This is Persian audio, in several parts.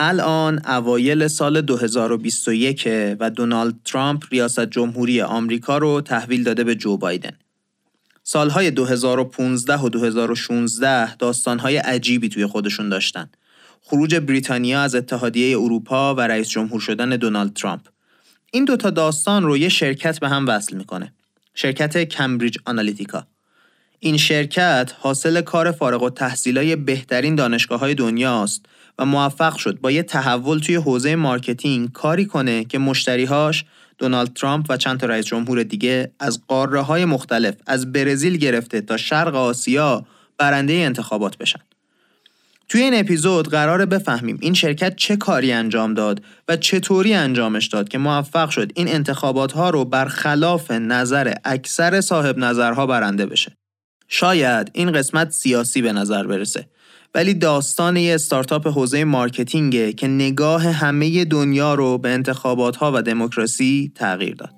الان اوایل سال 2021 و دونالد ترامپ ریاست جمهوری آمریکا رو تحویل داده به جو بایدن. سالهای 2015 و 2016 داستانهای عجیبی توی خودشون داشتن. خروج بریتانیا از اتحادیه اروپا و رئیس جمهور شدن دونالد ترامپ. این دوتا داستان رو یه شرکت به هم وصل می‌کنه. شرکت کمبریج آنالیتیکا. این شرکت حاصل کار فارغ و تحصیلای بهترین دانشگاه های دنیاست و موفق شد با یه تحول توی حوزه marketing کاری کنه که مشتریهاش دونالد ترامپ و چند تا رئیس جمهور دیگه از قاره های مختلف از برزیل گرفته تا شرق آسیا برنده انتخابات بشن. توی این اپیزود قراره بفهمیم این شرکت چه کاری انجام داد و چطوری انجامش داد که موفق شد این انتخابات ها رو برخلاف نظر اکثر صاحب نظرها برنده بشه. شاید این قسمت سیاسی به نظر برسه ولی داستان یه استارتاپ حوزه مارکتینگه که نگاه همه دنیا رو به انتخابات ها و دموکراسی تغییر داد.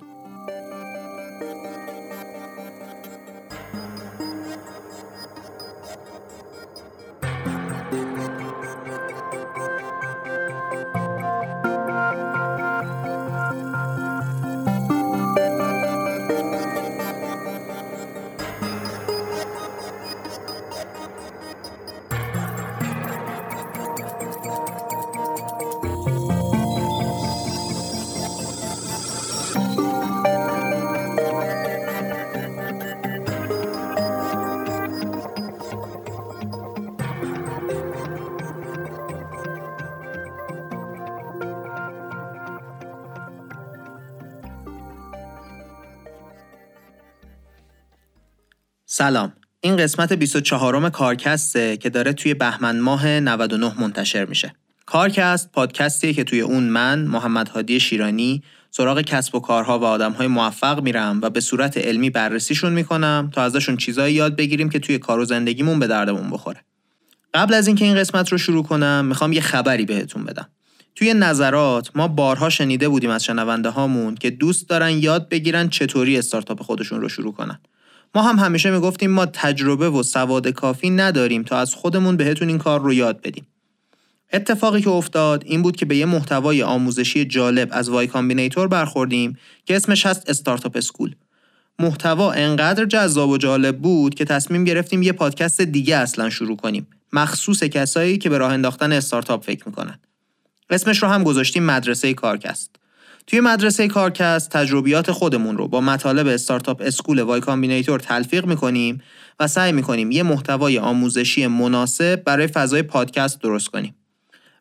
سلام. این قسمت 24 م کارکسته که داره توی بهمن ماه 99 منتشر میشه. کارکست پادکستیه که توی اون من محمد هادی شیرانی سراغ کسب و کارها و آدمهای موفق میرم و به صورت علمی بررسیشون می‌کنم تا ازشون چیزایی یاد بگیریم که توی کار و زندگیمون به دردمون بخوره. قبل از اینکه این قسمت رو شروع کنم می‌خوام یه خبری بهتون بدم. توی نظرات ما بارها شنیده بودیم از شنونده هامون که دوست دارن یاد بگیرن چطوری استارتاپ خودشون رو شروع کنن. ما هم همیشه می‌گفتیم ما تجربه و سواد کافی نداریم تا از خودمون بهتون این کار رو یاد بدیم. اتفاقی که افتاد این بود که به یه محتوای آموزشی جالب از Y Combinator برخوردیم که اسمش هست Startup School. محتوا انقدر جذاب و جالب بود که تصمیم گرفتیم یه پادکست دیگه اصلا شروع کنیم. مخصوص کسایی که به راه انداختن استارتاپ فکر می‌کنن. اسمش رو هم گذاشتیم مدرسه کارکست. توی مدرسه کارکست تجربیات خودمون رو با مطالب Startup School Y Combinator تلفیق می‌کنیم و سعی می‌کنیم یه محتوای آموزشی مناسب برای فضای پادکست درست کنیم.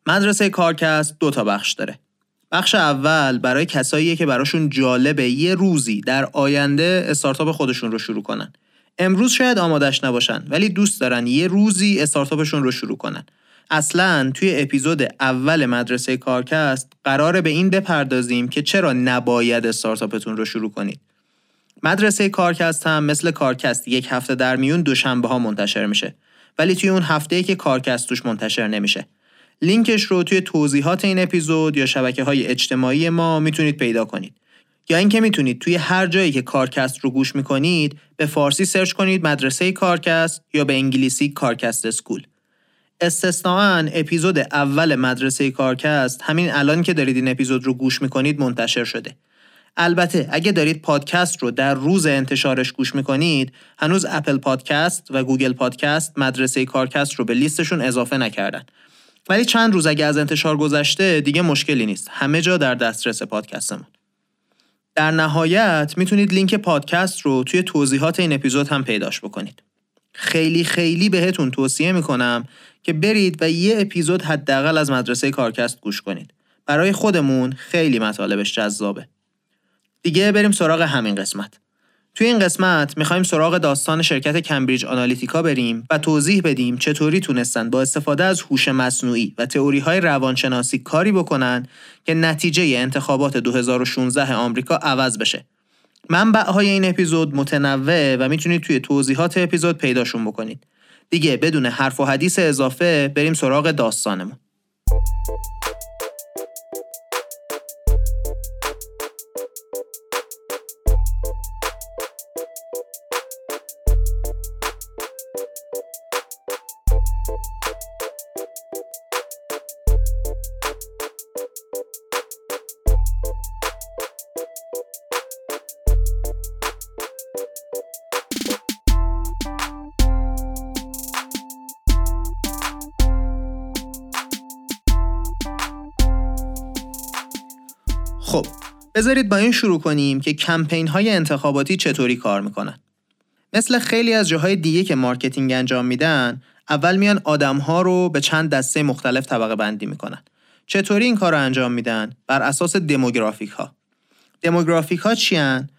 مدرسه کارکست دو تا بخش داره. بخش اول برای کساییه که براشون جالبه یه روزی در آینده استارتاپ خودشون رو شروع کنن. امروز شاید آمادش نباشن ولی دوست دارن یه روزی استارتاپشون رو شروع کنن. اصلا توی اپیزود اول مدرسه کارکست قراره به این بپردازیم که چرا نباید استارتاپتون رو شروع کنید. مدرسه کارکست هم مثل کارکست یک هفته در میون دوشنبه ها منتشر میشه ولی توی اون هفته ای که کارکست توش منتشر نمیشه. لینکش رو توی توضیحات این اپیزود یا شبکه های اجتماعی ما می‌تونید پیدا کنید. یا اینکه می‌تونید توی هر جایی که کارکست رو گوش می‌کنید به فارسی search کنید مدرسه کارکست یا به انگلیسی Karcast School. استثناا اپیزود اول مدرسه کارکست همین الان که دارید این اپیزود رو گوش می‌کنید منتشر شده. البته اگه دارید پادکست رو در روز انتشارش گوش می‌کنید هنوز اپل پادکست و گوگل پادکست مدرسه کارکست رو به لیستشون اضافه نکردن. ولی چند روز اگه از انتشار گذشته دیگه مشکلی نیست. همه جا در دسترس پادکستمون. در نهایت می‌تونید لینک پادکست رو توی توضیحات این اپیزود هم پیداش بکنید. خیلی خیلی بهتون توصیه می‌کنم که برید و یه اپیزود حداقل از مدرسه کارکست گوش کنید. برای خودمون خیلی مطالبش جذابه. دیگه بریم سراغ همین قسمت. توی این قسمت می‌خوایم سراغ داستان شرکت کمبریج آنالیتیکا بریم و توضیح بدیم چطوری تونستن با استفاده از هوش مصنوعی و تئوری های روانشناسی کاری بکنن که نتیجه انتخابات 2016 آمریکا عوض بشه. منبع های این اپیزود متنوع و می‌تونید توی توضیحات اپیزود پیداشون بکنید. دیگه بدون حرف و حدیث اضافه بریم سراغ داستانمون خب بذارید با این شروع کنیم که کمپین های انتخاباتی چطوری کار می‌کنن. مثل خیلی از جاهای دیگه که marketing انجام میدن اول میان آدم ها رو به چند دسته مختلف طبقه بندی می‌کنن. چطوری این کار رو انجام میدن؟ بر اساس demographic ها دموگرافیک ها چی هن؟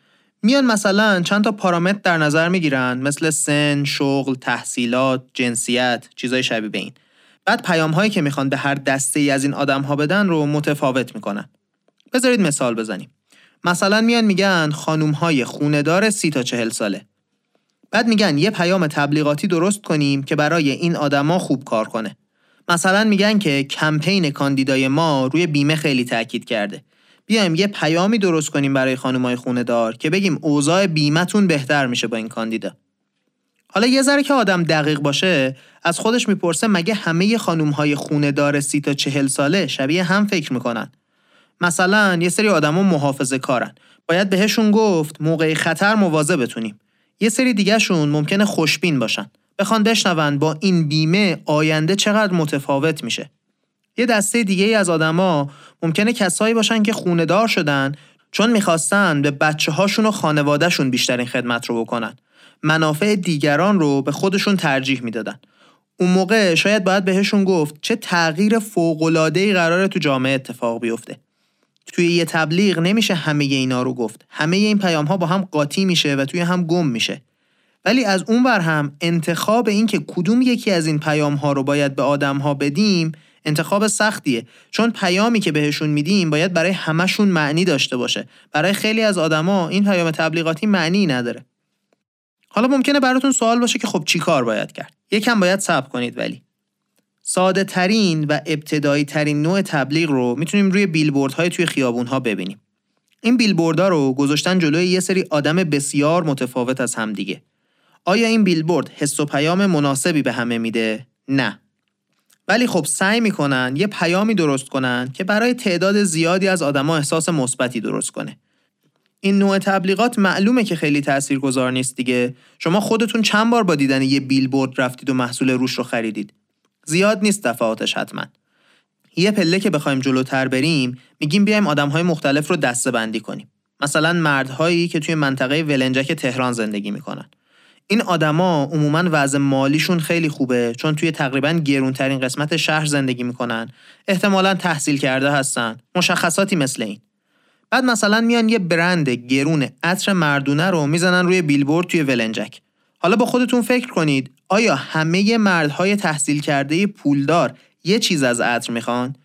میان مثلا چند تا پارامتر در نظر می‌گیرن مثل سن، شغل، تحصیلات، جنسیت، چیزای شبیه به این. بعد پیام هایی که می‌خوان به هر دسته ای از این آدم ها بدن رو متفاوت می‌کنن. بذارید مثال بزنیم. مثلا میان میگن خانوم های خوندار سی تا چهل ساله. بعد میگن یه پیام تبلیغاتی درست کنیم که برای این آدما خوب کار کنه. مثلا میگن که کمپین کاندیدای ما روی بیمه خیلی تاکید کرده. بیایم یه پیامی درست کنیم برای خانمای خونه دار که بگیم اوضاع بیمتون بهتر میشه با این کاندیدا. حالا یه ذره که آدم دقیق باشه از خودش می‌پرسه مگه همه خانوم های خونه دار سی تا چهل ساله شبیه هم فکر می‌کنن؟ مثلا یه سری آدما محافظه کارن. باید بهشون گفت موقع خطر مواظب بتونیم. یه سری دیگهشون ممکنه خوشبین باشن. بخوان بشنون با این بیمه آینده چقدر متفاوت میشه. یه دسته دیگه ای از آدما ممکنه کسایی باشن که خونه دار شدن چون می‌خواستن به بچه هاشون و خانوادهشون بیشترین خدمت رو بکنن. منافع دیگران رو به خودشون ترجیح می‌دادن. اون موقع شاید باید بهشون گفت چه تغییر فوق‌العاده‌ای قراره تو جامعه اتفاق بیفته. توی یه تبلیغ نمیشه همه اینا رو گفت. همه این پیام ها با هم قاطی میشه و توی هم گم میشه. ولی از اون ور هم انتخاب این که کدوم یکی از این پیام ها رو باید به آدم ها بدیم انتخاب سختیه. چون پیامی که بهشون میدیم باید برای همشون معنی داشته باشه. برای خیلی از آدما این پیام تبلیغاتی معنی نداره. حالا ممکنه براتون سوال باشه که خب چی کار باید کرد؟ یکم باید صبر کنید ولی. ساده ترین و ابتدایی ترین نوع تبلیغ رو می‌تونیم روی بیلبورد های توی خیابون ها ببینیم. این بیلبوردها رو گذاشتن جلوی یه سری آدم بسیار متفاوت از همدیگه. آیا این بیلبورد حس و پیام مناسبی به همه میده؟ نه. ولی خب سعی می‌کنن یه پیامی درست کنن که برای تعداد زیادی از آدما احساس مثبتی درست کنه. این نوع تبلیغات معلومه که خیلی تاثیرگذار نیست دیگه. شما خودتون چند بار با دیدن یه بیلبورد رفتید و محصول روش رو خریدید. زیاد نیست دفعاتش حتما. یه پله که بخوایم جلوتر بریم میگیم بیایم آدمهای مختلف رو دسته بندی کنیم. مثلا مردهایی که توی منطقه ولنجک تهران زندگی می‌کنن. این آدما عموما وضع مالیشون خیلی خوبه چون توی تقریبا گرونترین قسمت شهر زندگی می‌کنن. احتمالا تحصیل کرده هستن. مشخصاتی مثل این. بعد مثلا میان یه برند گرون عطر مردونه رو می‌زنن روی بیلبورد توی ولنجک. حالا با خودتون فکر کنید آیا همه مردهای تحصیل کرده پولدار یه چیز از عطر می‌خوان؟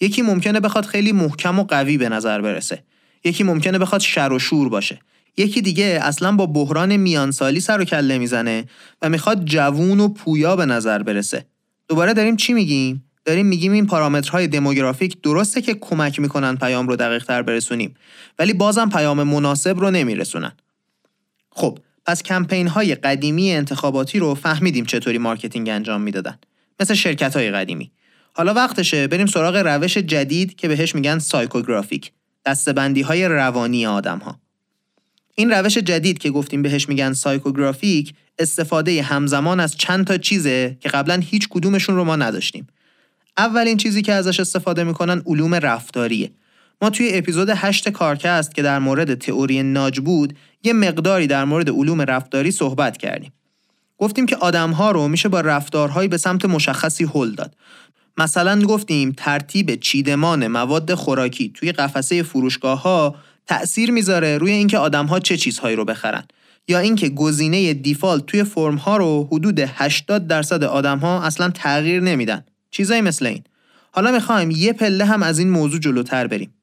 یکی ممکنه بخواد خیلی محکم و قوی به نظر برسه. یکی ممکنه بخواد شر و شور باشه. یکی دیگه اصلا با بحران میانسالی سر و کله می‌زنه و می‌خواد جوون و پویا به نظر برسه. دوباره داریم چی میگیم؟ داریم میگیم این پارامترهای demographic درسته که کمک می‌کنن پیام رو دقیق تر برسونیم ولی بازم پیام مناسب رو نمیرسونن. خب پس کمپین های قدیمی انتخاباتی رو فهمیدیم چطوری marketing انجام می‌دادن. مثل شرکت های قدیمی. حالا وقتشه بریم سراغ روش جدید که بهش میگن psychographic. دستبندی های روانی آدم ها این روش جدید که گفتیم بهش میگن سایکوگرافیک استفاده همزمان از چند تا چیزه که قبلا هیچ کدومشون رو ما نداشتیم. اولین چیزی که ازش استفاده می‌کنن علوم رفتاریه. ما توی اپیزود 8 کارکست که در مورد تئوری ناج بود یه مقداری در مورد علوم رفتاری صحبت کردیم. گفتیم که آدمها رو میشه با رفتارهایی به سمت مشخصی هل داد. مثلا گفتیم ترتیب چیدمان مواد خوراکی توی قفسه فروشگاه ها تأثیر می‌ذاره روی اینکه آدم چه چیزهایی رو بخرن یا اینکه گزینه دیفالت توی فرم ها رو حدود 80 درصد آدم ها اصلا تغییر نمیدن. چیزایی مثل این. حالا می‌خوایم یه پله هم از این موضوع جلوتر بریم.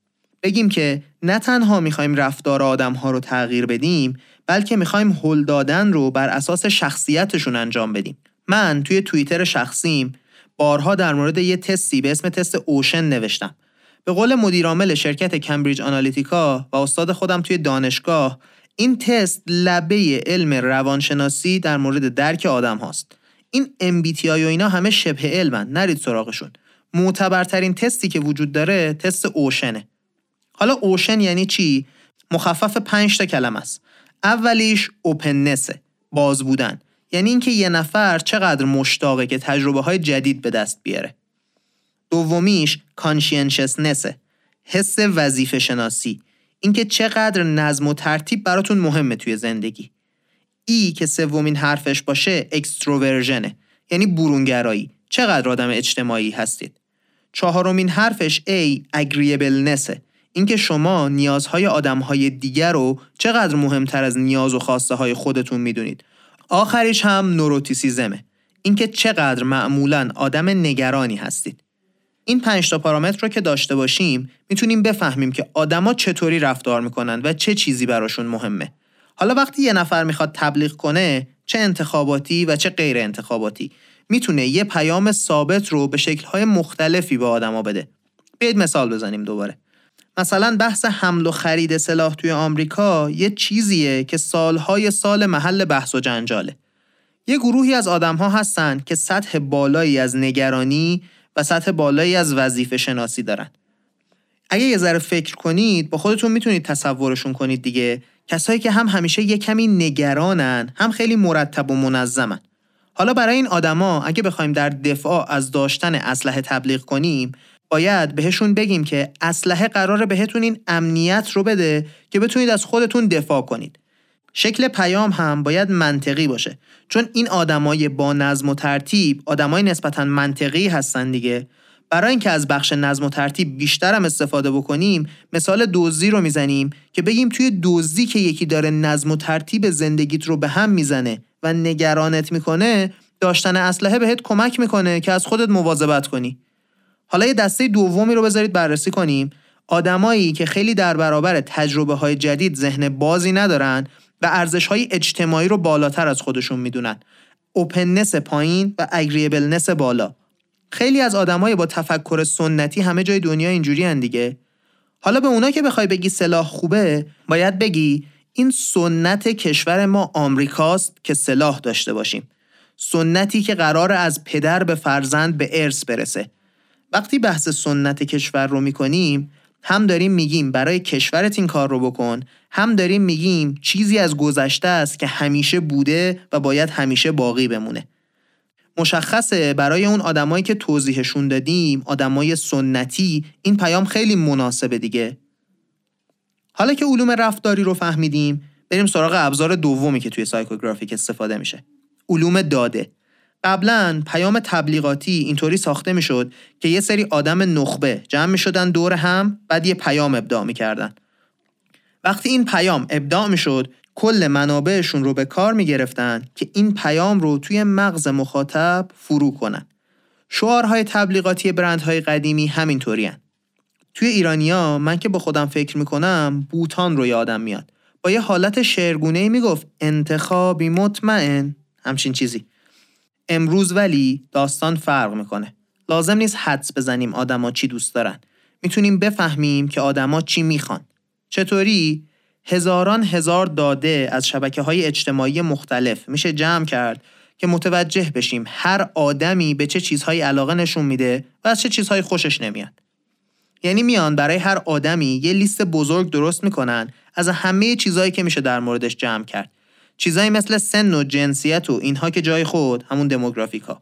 بگیم که نه تنها می‌خوایم رفتار آدم ها رو تغییر بدیم بلکه می‌خوایم هل دادن رو بر اساس شخصیتشون انجام بدیم. من توی توییتر شخصیم بارها در مورد یه تستی به اسم تست اوشن نوشتم. به قول مدیرعامل شرکت کمبریج آنالیتیکا و استاد خودم توی دانشگاه این تست لبه علم روانشناسی در مورد درک آدم هاست. این MBTI و اینا همه شبه علمن. نرید سراغشون. معتبرترین تستی که وجود داره تست اوشنه. حالا اوشن یعنی چی؟ مخفف پنج تا کلمه است. اولیش اوپننسه باز بودن. یعنی اینکه یه نفر چقدر مشتاقه که تجربه های جدید به دست بیاره. دومیش کانشینشسنسه حس وظیفه شناسی اینکه چقدر نظم و ترتیب براتون مهمه توی زندگی. ای که سومین حرفش باشه اکستروورژنه یعنی برونگرایی. چقدر آدم اجتماعی هستید. چهارمین حرفش A اگریبلنسه اینکه شما نیازهای آدمهای دیگر رو چقدر مهمتر از نیاز و خواسته های خودتون می‌دونید. آخریش هم نوروتیسیزمه اینکه چقدر معمولا آدم نگرانی هستید. این پنج تا پارامتر رو که داشته باشیم می‌تونیم بفهمیم که آدما چطوری رفتار می‌کنن و چه چیزی براشون مهمه. حالا وقتی یه نفر می‌خواد تبلیغ کنه چه انتخاباتی و چه غیر انتخاباتی می‌تونه یه پیام ثابت رو به شکلهای مختلفی به آدما بده. بیاید مثال بزنیم دوباره. مثلا بحث حمل و خرید سلاح توی آمریکا یه چیزیه که سالهای سال محل بحث و جنجاله. یه گروهی از آدم ها هستن که سطح بالایی از نگرانی و سطح بالایی از وظیفه شناسی دارن. اگه یه ذره فکر کنید با خودتون می‌تونید تصورشون کنید دیگه کسایی که هم همیشه یه کمی نگرانن هم خیلی مرتب و منظمن. حالا برای این آدما اگه بخوایم در دفاع از داشتن اسلحه تبلیغ کنیم باید بهشون بگیم که اسلحه قراره بهتون این امنیت رو بده که بتونید از خودتون دفاع کنید. شکل پیام هم باید منطقی باشه. چون این آدمای با نظم و ترتیب آدمای نسبتا منطقی هستن دیگه. برای اینکه از بخش نظم و ترتیب بیشتر هم استفاده بکنیم مثال دزدی رو می‌زنیم که بگیم توی دزدی که یکی داره نظم و ترتیب زندگیت رو به هم می‌زنه و نگرانت می‌کنه داشتن اسلحه بهت کمک می‌کنه که از خودت مواظبت کنی. حالا یه دسته دومی رو بذارید بررسی کنیم. آدمایی که خیلی در برابر تجربه های جدید ذهن بازی ندارن و ارزش های اجتماعی رو بالاتر از خودشون می‌دونن. اوپننس پایین و اگریبلنس بالا. خیلی از آدمای با تفکر سنتی همه جای دنیا اینجوری هن دیگه. حالا به اونا که بخوای بگی سلاح خوبه باید بگی این سنت کشور ما آمریکاست که سلاح داشته باشیم. سنتی که قرار از پدر به فرزند به ارث برسه. وقتی بحث سنت کشور رو می‌کنیم هم داریم میگیم برای کشورت این کار رو بکن هم داریم میگیم چیزی از گذشته است که همیشه بوده و باید همیشه باقی بمونه. مشخصه برای اون آدمایی که توضیحشون دادیم آدمای سنتی این پیام خیلی مناسبه دیگه. حالا که علوم رفتاری رو فهمیدیم بریم سراغ ابزار دومی که توی سایکوگرافیک استفاده میشه. علوم داده. قبلا پیام تبلیغاتی اینطوری ساخته می‌شد که یه سری آدم نخبه جمع می شدن دور هم بعد یه پیام ابداع می‌کردن. وقتی این پیام ابداع می‌شد کل منابعشون رو به کار می گرفتن که این پیام رو توی مغز مخاطب فرو کنن. شعارهای تبلیغاتی برندهای قدیمی همینطوری هن. توی ایرانیا من که با خودم فکر می‌کنم بوتان رو یادم میاد. با یه حالت شعرگونه می‌گفت انتخابی مطمئن. همچین چیزی. امروز ولی داستان فرق می‌کنه. لازم نیست حدس بزنیم آدما چی دوست دارن. می‌تونیم بفهمیم که آدما چی می‌خوان. چطوری؟ هزاران هزار داده از شبکه های اجتماعی مختلف میشه جمع کرد که متوجه بشیم هر آدمی به چه چیزهایی علاقه نشون میده و از چه چیزهایی خوشش نمیاد. یعنی میان برای هر آدمی یه لیست بزرگ درست می‌کنن از همه چیزهایی که میشه در موردش جمع کرد. چیزایی مثل سن و جنسیت و اینها که جای خود همون دموگرافیک ها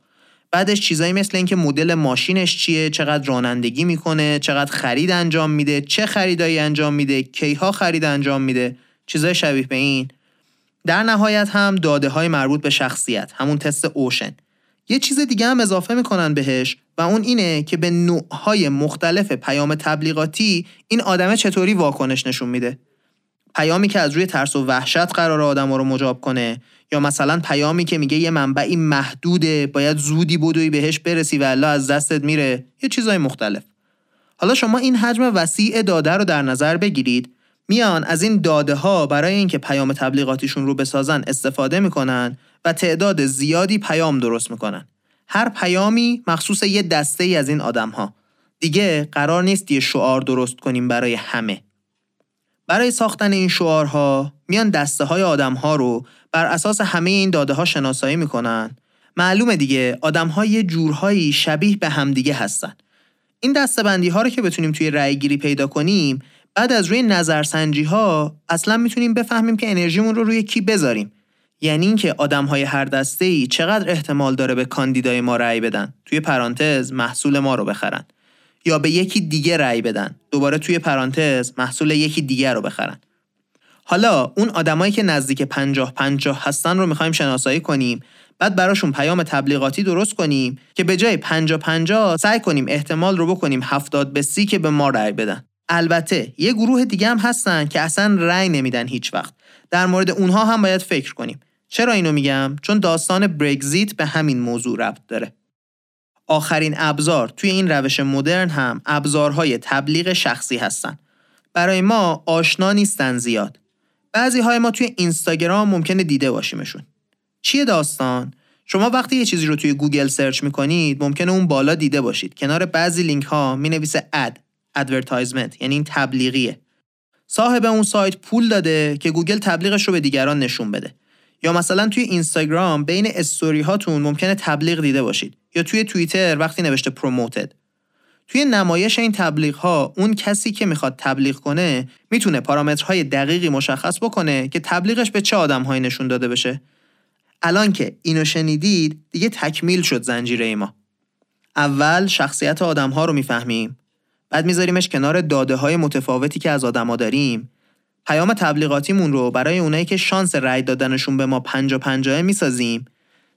بعدش چیزایی مثل اینکه مدل ماشینش چیه چقدر رانندگی می‌کنه چقدر خرید انجام میده چه خریدایی انجام میده کیها خرید انجام میده چیزای شبیه به این. در نهایت هم داده های مربوط به شخصیت همون تست اوشن. یه چیز دیگه هم اضافه می‌کنن بهش و اون اینه که به نوعهای مختلف پیام تبلیغاتی این آدمه چطوری واکنش نشون میده. پیامی که از روی ترس و وحشت قرار آدم رو مجاب کنه؟ یا مثلا پیامی که میگه یه منبعی محدوده باید زودی بدوی بهش برسی و الله از دستت میره؟ یه چیزای مختلف. حالا شما این حجم وسیع داده رو در نظر بگیرید. میان از این داده ها برای اینکه پیام تبلیغاتیشون رو بسازن استفاده می‌کنن و تعداد زیادی پیام درست می‌کنن. هر پیامی مخصوص یه دسته ای از این آدم ها دیگه قرار نیست یه شعار درست کنیم برای همه. برای ساختن این شعارها میان دسته های آدم ها رو بر اساس همه این داده ها شناسایی می‌کنن. معلومه دیگه آدم ها یه جورهایی شبیه به همدیگه هستن. این دسته بندی ها رو که بتونیم توی رأی گیری پیدا کنیم بعد از روی نظرسنجی ها اصلا می‌تونیم بفهمیم که انرژیمون رو روی کی بذاریم. یعنی اینکه آدم های هر دسته ای چقدر احتمال داره به کاندیدای ما رأی بدن. توی پرانتز محصول ما رو بخرن. یا به یکی دیگه رأی بدن. دوباره توی پرانتز محصول یکی دیگه رو بخرن. حالا اون آدمایی که نزدیک 50 50 هستن رو می‌خوایم شناسایی کنیم. بعد براشون پیام تبلیغاتی درست کنیم که به جای 50 50 سعی کنیم احتمال رو بکنیم 70 به 30 که به ما رأی بدن. البته یه گروه دیگه هم هستن که اصلا رأی نمیدن هیچ وقت. در مورد اونها هم باید فکر کنیم. چرا اینو میگم؟ چون داستان برگزیت به همین موضوع ربط داره. آخرین ابزار توی این روش مدرن هم ابزارهای تبلیغ شخصی هستن. برای ما آشنا نیستن زیاد. بعضی های ما توی اینستاگرام ممکنه دیده باشیمشون. چیه داستان؟ شما وقتی یه چیزی رو توی گوگل search می‌کنید ممکنه اون بالا دیده باشید. کنار بعضی لینک ها می نویسه ad advertisement یعنی این تبلیغیه. صاحب اون سایت پول داده که گوگل تبلیغش رو به دیگران نشون بده. یا مثلا توی اینستاگرام بین استوری هاتون ممکنه تبلیغ دیده باشید. یا توی توییتر وقتی نوشته promoted توی نمایش این تبلیغ ها اون کسی که می‌خواد تبلیغ کنه می‌تونه پارامترهای دقیقی مشخص بکنه که تبلیغش به چه آدمهایی نشون داده بشه. الان که اینو شنیدید دیگه تکمیل شد زنجیره ما. اول شخصیت آدم ها رو می‌فهمیم. بعد میذاریمش کنار داده های متفاوتی که از آدما داریم. پیام تبلیغاتیمون رو برای اونایی که شانس رأی دادنشون به ما پنجا پنجاه می‌سازیم.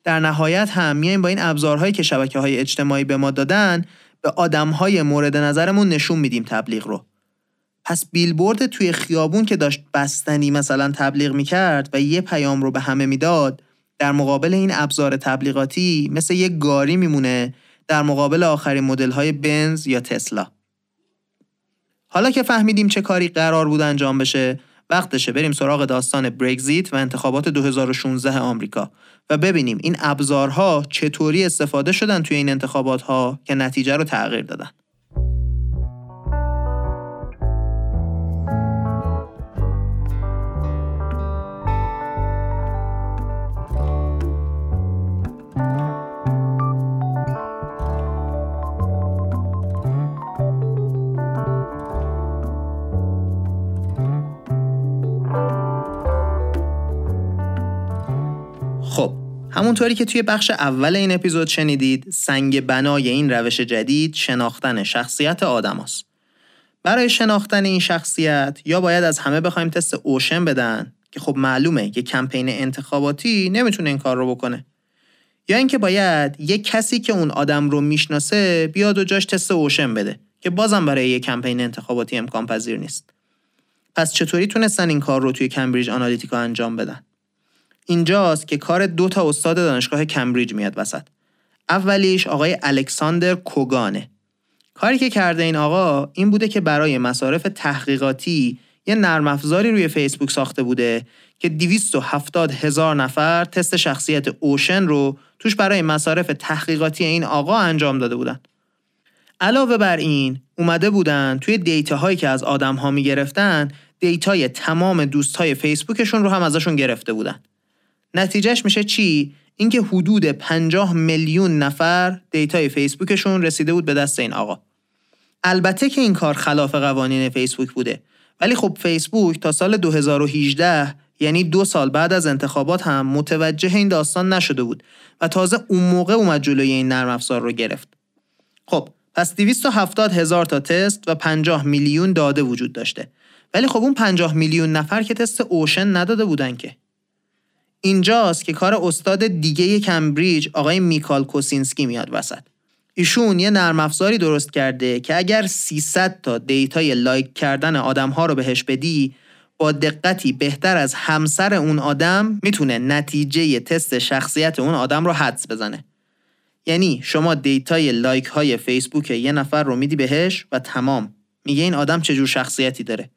در نهایت هم میایم با این ابزارهایی که شبکه های اجتماعی به ما دادن به آدمهای مورد نظرمون نشون میدیم تبلیغ رو. پس بیلبورد توی خیابون که داشت بستنی مثلا تبلیغ می‌کرد و یه پیام رو به همه می‌داد در مقابل این ابزار تبلیغاتی مثل یه گاری میمونه در مقابل آخرین مدل های بنز یا تسلا. حالا که فهمیدیم چه کاری قرار بود انجام بشه وقتشه بریم سراغ داستان برگزیت و انتخابات 2016 آمریکا و ببینیم این ابزارها چطوری استفاده شدن توی این انتخابات ها که نتیجه رو تغییر دادن. همونطوری که توی بخش اول این اپیزود شنیدید سنگ بنای این روش جدید شناختن شخصیت آدم هست. برای شناختن این شخصیت یا باید از همه بخوایم تست اوشن بدن که خب معلومه که کمپین انتخاباتی نمی‌تونه این کار رو بکنه. یا اینکه باید یه کسی که اون آدم رو می‌شناسه بیاد و جاش تست اوشن بده که بازم برای یه کمپین انتخاباتی امکان پذیر نیست. پس چطوری تونستن این کار رو توی کمبریج آنالیتیکا انجام بدن؟ اینجاست که کار دو تا استاد دانشگاه کمبریج میاد وسط اولیش آقای الکساندر کوگانه کاری که کرده این آقا این بوده که برای مصارف تحقیقاتی یه نرم افزاری روی فیسبوک ساخته بوده که 270 هزار نفر تست شخصیت اوشن رو توش برای مصارف تحقیقاتی این آقا انجام داده بودن. علاوه بر این اومده بودن توی دیتا هایی که از آدم ها می گرفتن data ی تمام دوست های فیسبوکشون رو هم ازشون گرفته بودن. نتیجهش میشه چی؟ اینکه حدود 50 میلیون نفر data ی فیسبوکشون رسیده بود به دست این آقا. البته که این کار خلاف قوانین فیسبوک بوده. ولی خب فیسبوک تا سال 2018 یعنی دو سال بعد از انتخابات هم متوجه این داستان نشده بود و تازه اون موقع اومد جلوی این نرم افزار رو گرفت. خب پس 270 هزار تا تست و 50 میلیون داده وجود داشته. ولی خب اون 50 میلیون نفر که تست OCEAN نداده بودن که. اینجاست که کار استاد دیگه کمبریج آقای میکال کوسینسکی میاد وسط. ایشون یه نرم افزاری درست کرده که اگر 300 تا data ی لایک کردن آدم ها رو بهش بدی با دقتی بهتر از همسر اون آدم می‌تونه نتیجه تست شخصیت اون آدم رو حدس بزنه. یعنی شما data ی لایک های فیسبوک یه نفر رو میدی بهش و تمام. میگه این آدم چجور شخصیتی داره.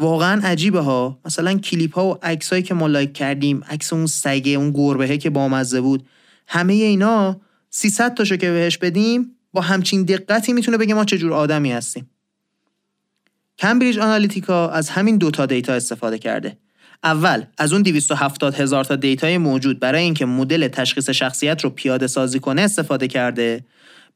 واقعا عجیبه ها. مثلا کلیپ ها و عکسایی که ما لایک کردیم عکس اون سگه اون گربهه که بامزه بود. همه اینا 300 تاشو که بهش بدیم با همچین دقتی می‌تونه بگه ما چجور آدمی هستیم. کمبریج آنالیتیکا از همین دوتا data استفاده کرده. اول از اون 270 هزار تا data ی موجود برای اینکه مدل تشخیص شخصیت رو پیاده سازی کنه استفاده کرده.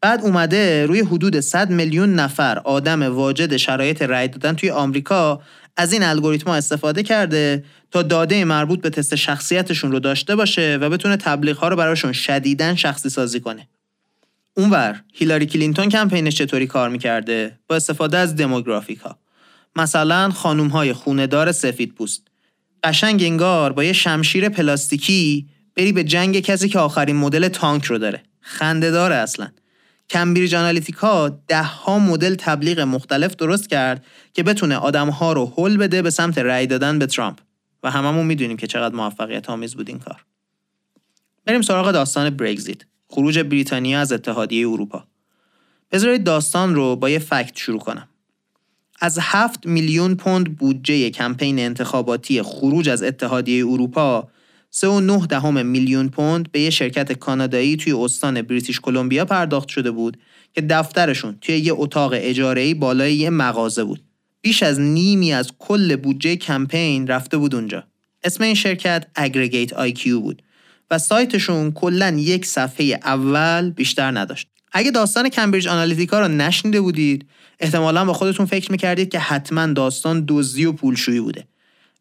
بعد اومده روی حدود 100 میلیون نفر آدم واجد شرایط رای دادن توی آمریکا از این الگوریتم استفاده کرده تا داده مربوط به تست شخصیتشون رو داشته باشه و بتونه تبلیغ ها رو براشون شدیدن شخصی سازی کنه. اونور هیلاری کلینتون کمپینش چطوری کار می‌کرده؟ با استفاده از دموگرافیک ها مثلا خانوم های خوندار سفید پوست. قشنگ انگار با یه شمشیر پلاستیکی بری به جنگ کسی که آخرین مدل تانک رو داره. خنده داره اصلا. کمبریج آنالیتیکا ده ها مدل تبلیغ مختلف درست کرد که بتونه آدم ها رو حل بده به سمت رأی دادن به ترامپ. و هممون می‌دونیم که چقدر موفقیت آمیز بود این کار. بریم سراغ داستان برگزیت خروج بریتانیا از اتحادیه اروپا. بذارید داستان رو با یه فکت شروع کنم. از 7 میلیون پوند بودجه کمپین انتخاباتی خروج از اتحادیه اروپا 3.9 دهم میلیون پوند به یه شرکت کانادایی توی استان بریتیش کلمبیا پرداخت شده بود که دفترشون توی یه اتاق اجاره‌ای بالای یه مغازه بود. بیش از نیمی از کل بودجه کمپین رفته بود اونجا. اسم این شرکت AggregateIQ بود و سایتشون کلا یک صفحه اول بیشتر نداشت. اگه داستان کمبریج آنالیتیکا رو نشنیده بودید احتمالا با خودتون فکر می‌کردید که حتما داستان دزدی و پولشویی بوده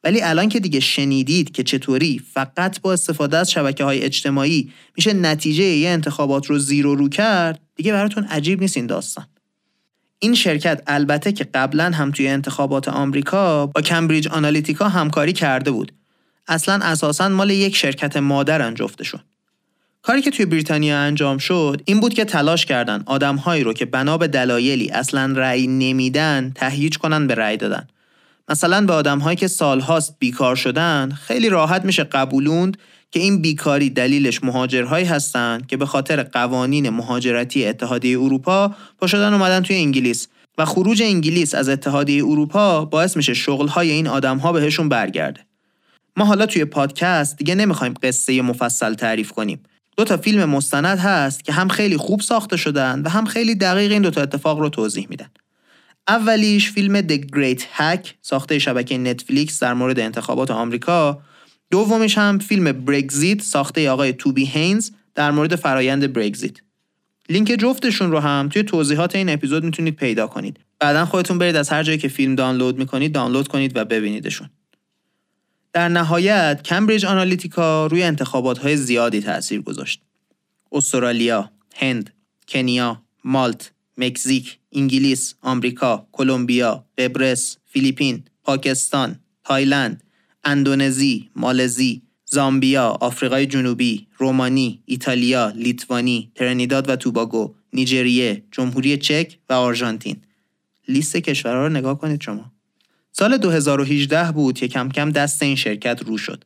ولی الان که دیگه شنیدید که چطوری فقط با استفاده از شبکه های اجتماعی میشه نتیجه یه انتخابات رو زیر و رو کرد دیگه براتون عجیب نیست این داستان. این شرکت البته که قبلا هم توی انتخابات آمریکا با کمبریج آنالیتیکا همکاری کرده بود. اصلا اساسا مال یک شرکت مادرن جفتشون. کاری که توی بریتانیا انجام شد این بود که تلاش کردن آدمهایی رو که بنا به دلایلی اصلا رأی نمیدن تهییج کنن به رأی دادن. مثلا به آدمهایی که سالهاست بیکار شدن خیلی راحت میشه قبولوند که این بیکاری دلیلش مهاجرهایی هستن که به خاطر قوانین مهاجرتی اتحادیه اروپا پا شدن اومدن توی انگلیس. و خروج انگلیس از اتحادیه اروپا باعث میشه شغلهای این آدمها بهشون برگرده. ما حالا توی پادکست دیگه نمی‌خوایم قصه مفصل تعریف کنیم. دو تا فیلم مستند هست که هم خیلی خوب ساخته شدن و هم خیلی دقیق این دو تا اتفاق رو توضیح میدن. اولیش فیلم The Great Hack ساخته شبکه نتفلیکس در مورد انتخابات آمریکا. دومیش هم فیلم برگزیت ساخته آقای توبی هینز در مورد فرایند برگزیت لینک جفتشون رو هم توی توضیحات این اپیزود می‌تونید پیدا کنید. بعدا خودتون برید از هر جایی که فیلم دانلود می‌کنید دانلود کنید و ببینیدشون. در نهایت کمبریج آنالیتیکا روی انتخابات های زیادی تاثیر گذاشت. استرالیا، هند، کنیا، مالت، مکزیک، انگلیس، آمریکا، کلمبیا، قبرس، فیلیپین، پاکستان، تایلند، اندونزی، مالزی، زامبیا، آفریقای جنوبی، رومانی، ایتالیا، لیتوانی، ترنیداد و توباگو، نیجریه، جمهوری چک و آرژانتین. لیست کشورها رو نگاه کنید شما. سال 2018 بود که کم کم دست این شرکت رو شد.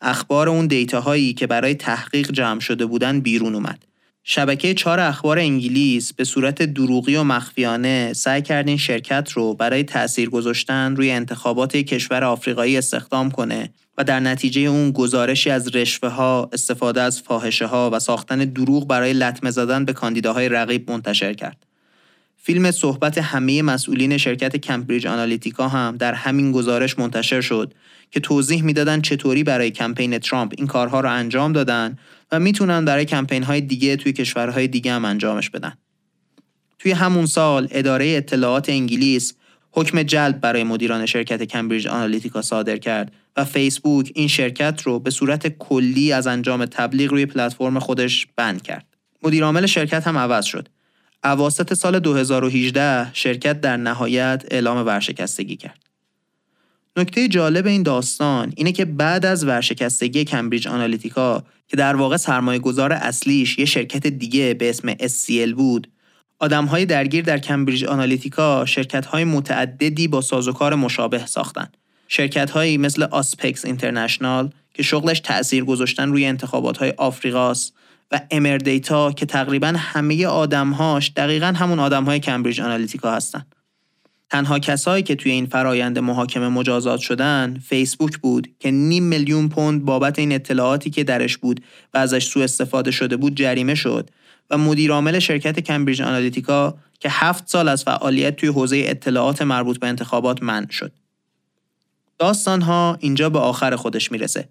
اخبار اون دیتاهایی که برای تحقیق جمع شده بودن بیرون اومد. شبکه چهار اخبار انگلیس به صورت دروغی و مخفیانه سعی کرد این شرکت رو برای تأثیر گذاشتن روی انتخابات کشور آفریقایی استخدام کنه و در نتیجه اون گزارشی از رشوه ها، استفاده از فاحشه ها و ساختن دروغ برای لطمه زدن به کاندیداهای رقیب منتشر کرد. فیلم صحبت همه مسئولین شرکت کمبریج آنالیتیکا هم در همین گزارش منتشر شد که توضیح می‌دادن چطوری برای کمپین ترامپ این کارها رو انجام دادن و می‌تونن برای کمپین های دیگه توی کشورهای دیگه هم انجامش بدن. توی همون سال اداره اطلاعات انگلیس حکم جلب برای مدیران شرکت کمبریج آنالیتیکا صادر کرد و فیسبوک این شرکت رو به صورت کلی از انجام تبلیغ روی پلتفرم خودش بند کرد. مدیرعامل شرکت هم عوض شد. اواسط سال 2018 شرکت در نهایت اعلام ورشکستگی کرد. نکته جالب این داستان اینه که بعد از ورشکستگی کمبریج آنالیتیکا که در واقع سرمایه گذار اصلیش یه شرکت دیگه به اسم SCL بود های درگیر در کمبریج آنالیتیکا شرکت های متعددی با سازوکار مشابه ساختن شرکت هایی مثل Auspex International که شغلش تأثیر گذاشتن روی انتخابات های آفریقاست و Emerdata که تقریبا همه آدمهاش دقیقا همون های کمبریج آنالیتیکا هستن تنها کسایی که توی این فرایند محاکمه مجازات شدن فیسبوک بود که نیم میلیون پوند بابت این اطلاعاتی که درش بود و ازش سوء استفاده شده بود جریمه شد و مدیرعامل شرکت کمبریج آنالیتیکا که هفت سال از فعالیت توی حوزه اطلاعات مربوط به انتخابات منع شد. داستان ها اینجا به آخر خودش می‌رسه.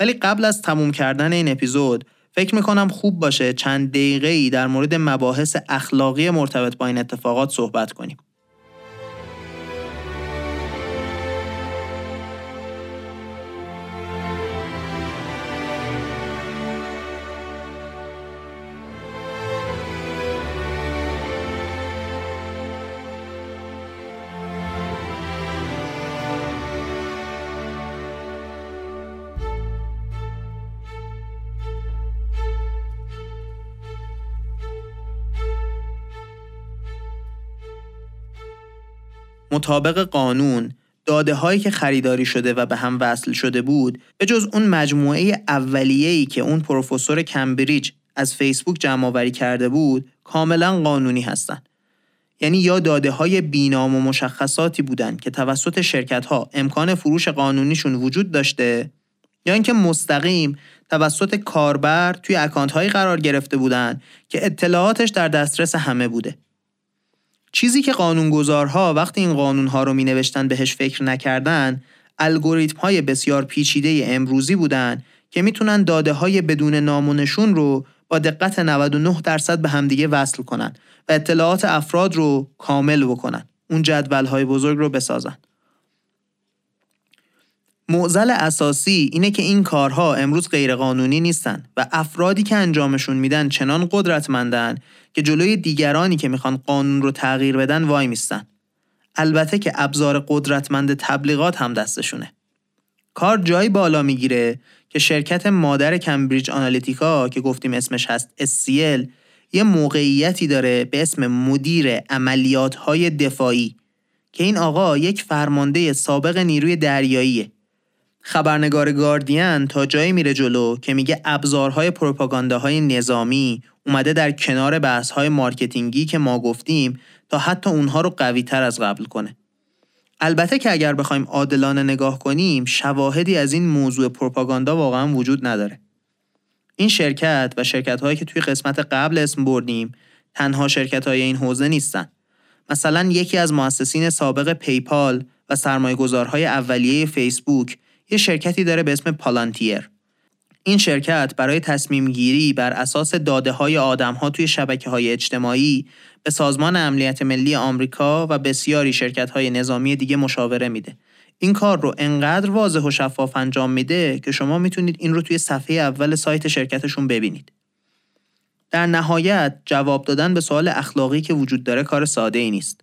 ولی قبل از تموم کردن این اپیزود فکر می‌کنم خوب باشه چند دقیقه ای در مورد مباحث اخلاقی مرتبط با این اتفاقات صحبت کنیم. مطابق قانون داده هایی که خریداری شده و به هم وصل شده بود به جز اون مجموعه اولیه‌ای که اون پروفسور کمبریج از فیسبوک جمع آوری کرده بود کاملا قانونی هستند. یعنی یا داده های بینام و مشخصاتی بودند که توسط شرکت ها امکان فروش قانونیشون وجود داشته یا اینکه مستقیم توسط کاربر توی اکانت هایی قرار گرفته بودند که اطلاعاتش در دسترس همه بوده. چیزی که قانونگذارها وقتی این قانونها رو می نوشتن بهش فکر نکردن الگوریتم های بسیار پیچیده امروزی بودن که می‌تونن داده های بدون نامونشون رو با دقت 99 درصد به همدیگه وصل کنن و اطلاعات افراد رو کامل بکنن اون جدول های بزرگ رو بسازن. معضل اساسی اینه که این کارها امروز غیرقانونی نیستن و افرادی که انجامشون میدن چنان قدرتمندن که جلوی دیگرانی که می‌خوان قانون رو تغییر بدن وای میستن. البته که ابزار قدرتمند تبلیغات هم دستشونه. کار جایی بالا می‌گیره که شرکت مادر کمبریج آنالیتیکا که گفتیم اسمش هست SCL یه موقعیتی داره به اسم مدیر عملیات های دفاعی که این آقا یک فرمانده سابق نیروی دریاییه خبرنگار گاردین تا جایی میره جلو که میگه ابزارهای پروپاگانداهای نظامی اومده در کنار بحثهای marketing ی که ما گفتیم تا حتی اونها رو قوی تر از قبل کنه. البته که اگر بخوایم عادلانه نگاه کنیم شواهدی از این موضوع پروپاگاندا واقعا وجود نداره. این شرکت و شرکت هایی که توی قسمت قبل اسم بردیم تنها شرکت های این حوزه نیستن. مثلا یکی از مؤسسین سابق پیپال و سرمایه‌گذارهای اولیه فیسبوک یه شرکتی داره به اسم پالانتیر. این شرکت برای تصمیم گیری بر اساس داده های آدم ها توی شبکه های اجتماعی به سازمان امنیت ملی آمریکا و بسیاری شرکت های نظامی دیگه مشاوره میده. این کار رو انقدر واضح و شفاف انجام میده که شما می‌تونید این رو توی صفحه اول سایت شرکتشون ببینید. در نهایت جواب دادن به سوال اخلاقی که وجود داره کار ساده ای نیست.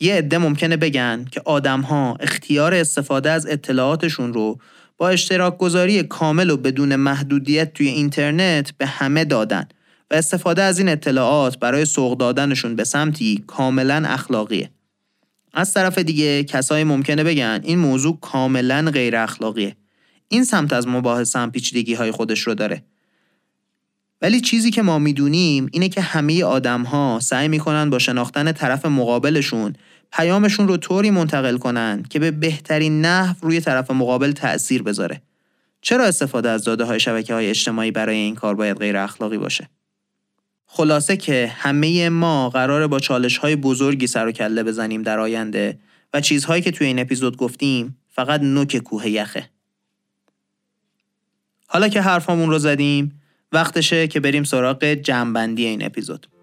یه عده ممکنه بگن که آدمها اختیار استفاده از اطلاعاتشون رو با اشتراک گذاری کامل و بدون محدودیت توی اینترنت به همه دادن و استفاده از این اطلاعات برای سوق دادنشون به سمتی کاملا اخلاقیه. از طرف دیگه کسایی ممکنه بگن این موضوع کاملا غیر اخلاقیه. این سمت از مباحثه هم پیچیدگی های خودش رو داره. ولی چیزی که ما می‌دونیم اینه که همه آدم ها سعی می‌کنن با شناختن طرف مقابلشون پیامشون رو طوری منتقل کنن که به بهترین نحو روی طرف مقابل تأثیر بذاره. چرا استفاده از داده های شبکه های اجتماعی برای این کار باید غیر اخلاقی باشه؟ خلاصه که همه ما قراره با چالش های بزرگی سر و کله بزنیم در آینده و چیزهایی که توی این اپیزود گفتیم فقط نوک کوه یخه. حالا که حرفامون رو زدیم وقتشه که بریم سراغ جمعبندی این اپیزود.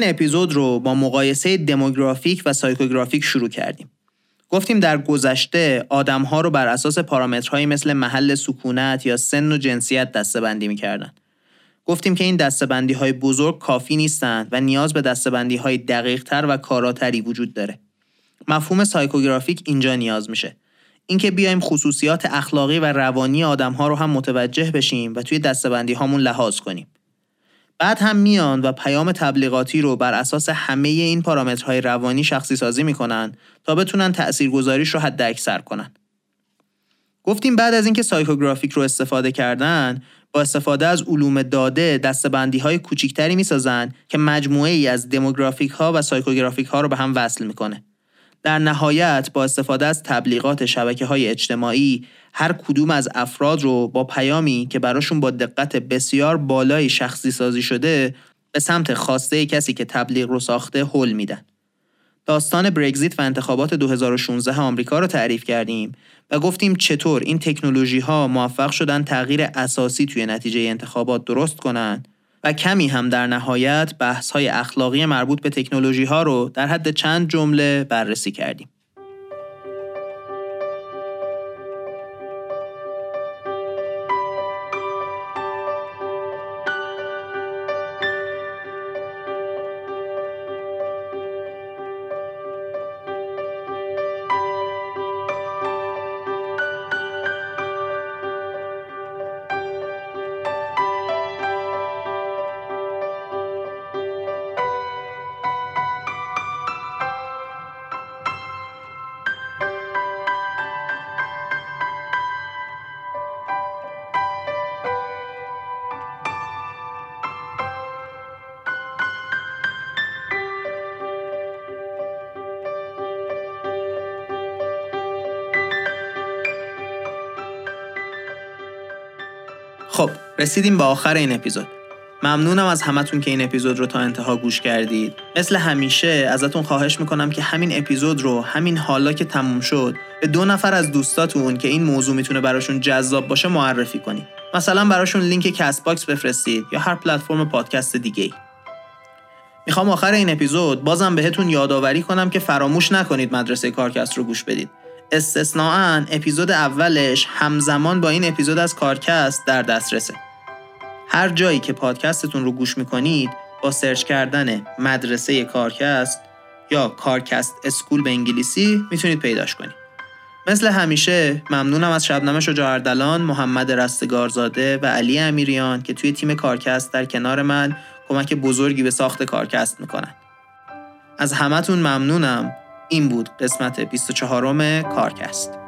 این اپیزود رو با مقایسه demographic و psychographic شروع کردیم. گفتیم در گذشته آدم ها رو بر اساس پارامترهایی مثل محل سکونت یا سن و جنسیت دسته‌بندی می‌کردن. گفتیم که این دسته‌بندی های بزرگ کافی نیستند و نیاز به دسته‌بندی های دقیق تر و کاراتری وجود داره. مفهوم psychographic اینجا نیاز میشه. اینکه بیایم خصوصیات اخلاقی و روانی آدم ها رو هم متوجه بشیم و توی دسته‌بندی هامون لحاظ کنیم. بعد هم میان و پیام تبلیغاتی رو بر اساس همه این پارامترهای روانی شخصی سازی می‌کنن تا بتونن تاثیرگذاریش رو حد اکثر کنن. گفتیم بعد از اینکه سایکوگرافیک رو استفاده کردن با استفاده از علوم داده دستبندی های کوچیکتری می‌سازن که مجموعه ای از دموگرافیک ها و سایکوگرافیک ها رو به هم وصل می‌کنه. در نهایت با استفاده از تبلیغات شبکه های اجتماعی هر کدوم از افراد رو با پیامی که براشون با دقت بسیار بالایی شخصی سازی شده به سمت خواسته کسی که تبلیغ رو ساخته حل میدن. داستان برگزیت و انتخابات 2016 آمریکا رو تعریف کردیم و گفتیم چطور این تکنولوژی ها موفق شدن تغییر اساسی توی نتیجه انتخابات درست کنند و کمی هم در نهایت بحث های اخلاقی مربوط به تکنولوژی ها رو در حد چند جمله بررسی کردیم. رسیدیم به آخر این اپیزود. ممنونم از همتون که این اپیزود رو تا انتها گوش کردید. مثل همیشه ازتون خواهش می‌کنم که همین اپیزود رو همین حالا که تموم شد به دو نفر از دوستاتون که این موضوع می‌تونه براشون جذاب باشه معرفی کنید. مثلا براشون لینک Castbox بفرستید یا هر پلتفرم پادکست دیگه. می‌خوام آخر این اپیزود بازم بهتون یادآوری کنم که فراموش نکنید مدرسه کارکست رو گوش بدید. استثنائا اپیزود اولش همزمان با این اپیزود از کارکست در دسترسه. هر جایی که پادکستتون رو گوش می‌کنید با search کردن مدرسه کارکست یا کارکست school به انگلیسی می‌تونید پیداش کنید. مثل همیشه ممنونم از شبنم شجاع اردلان، محمد رستگارزاده و علی امیریان که توی تیم کارکست در کنار من کمک بزرگی به ساخت کارکست می‌کنن. از همتون ممنونم. این بود قسمت 24 کارکست.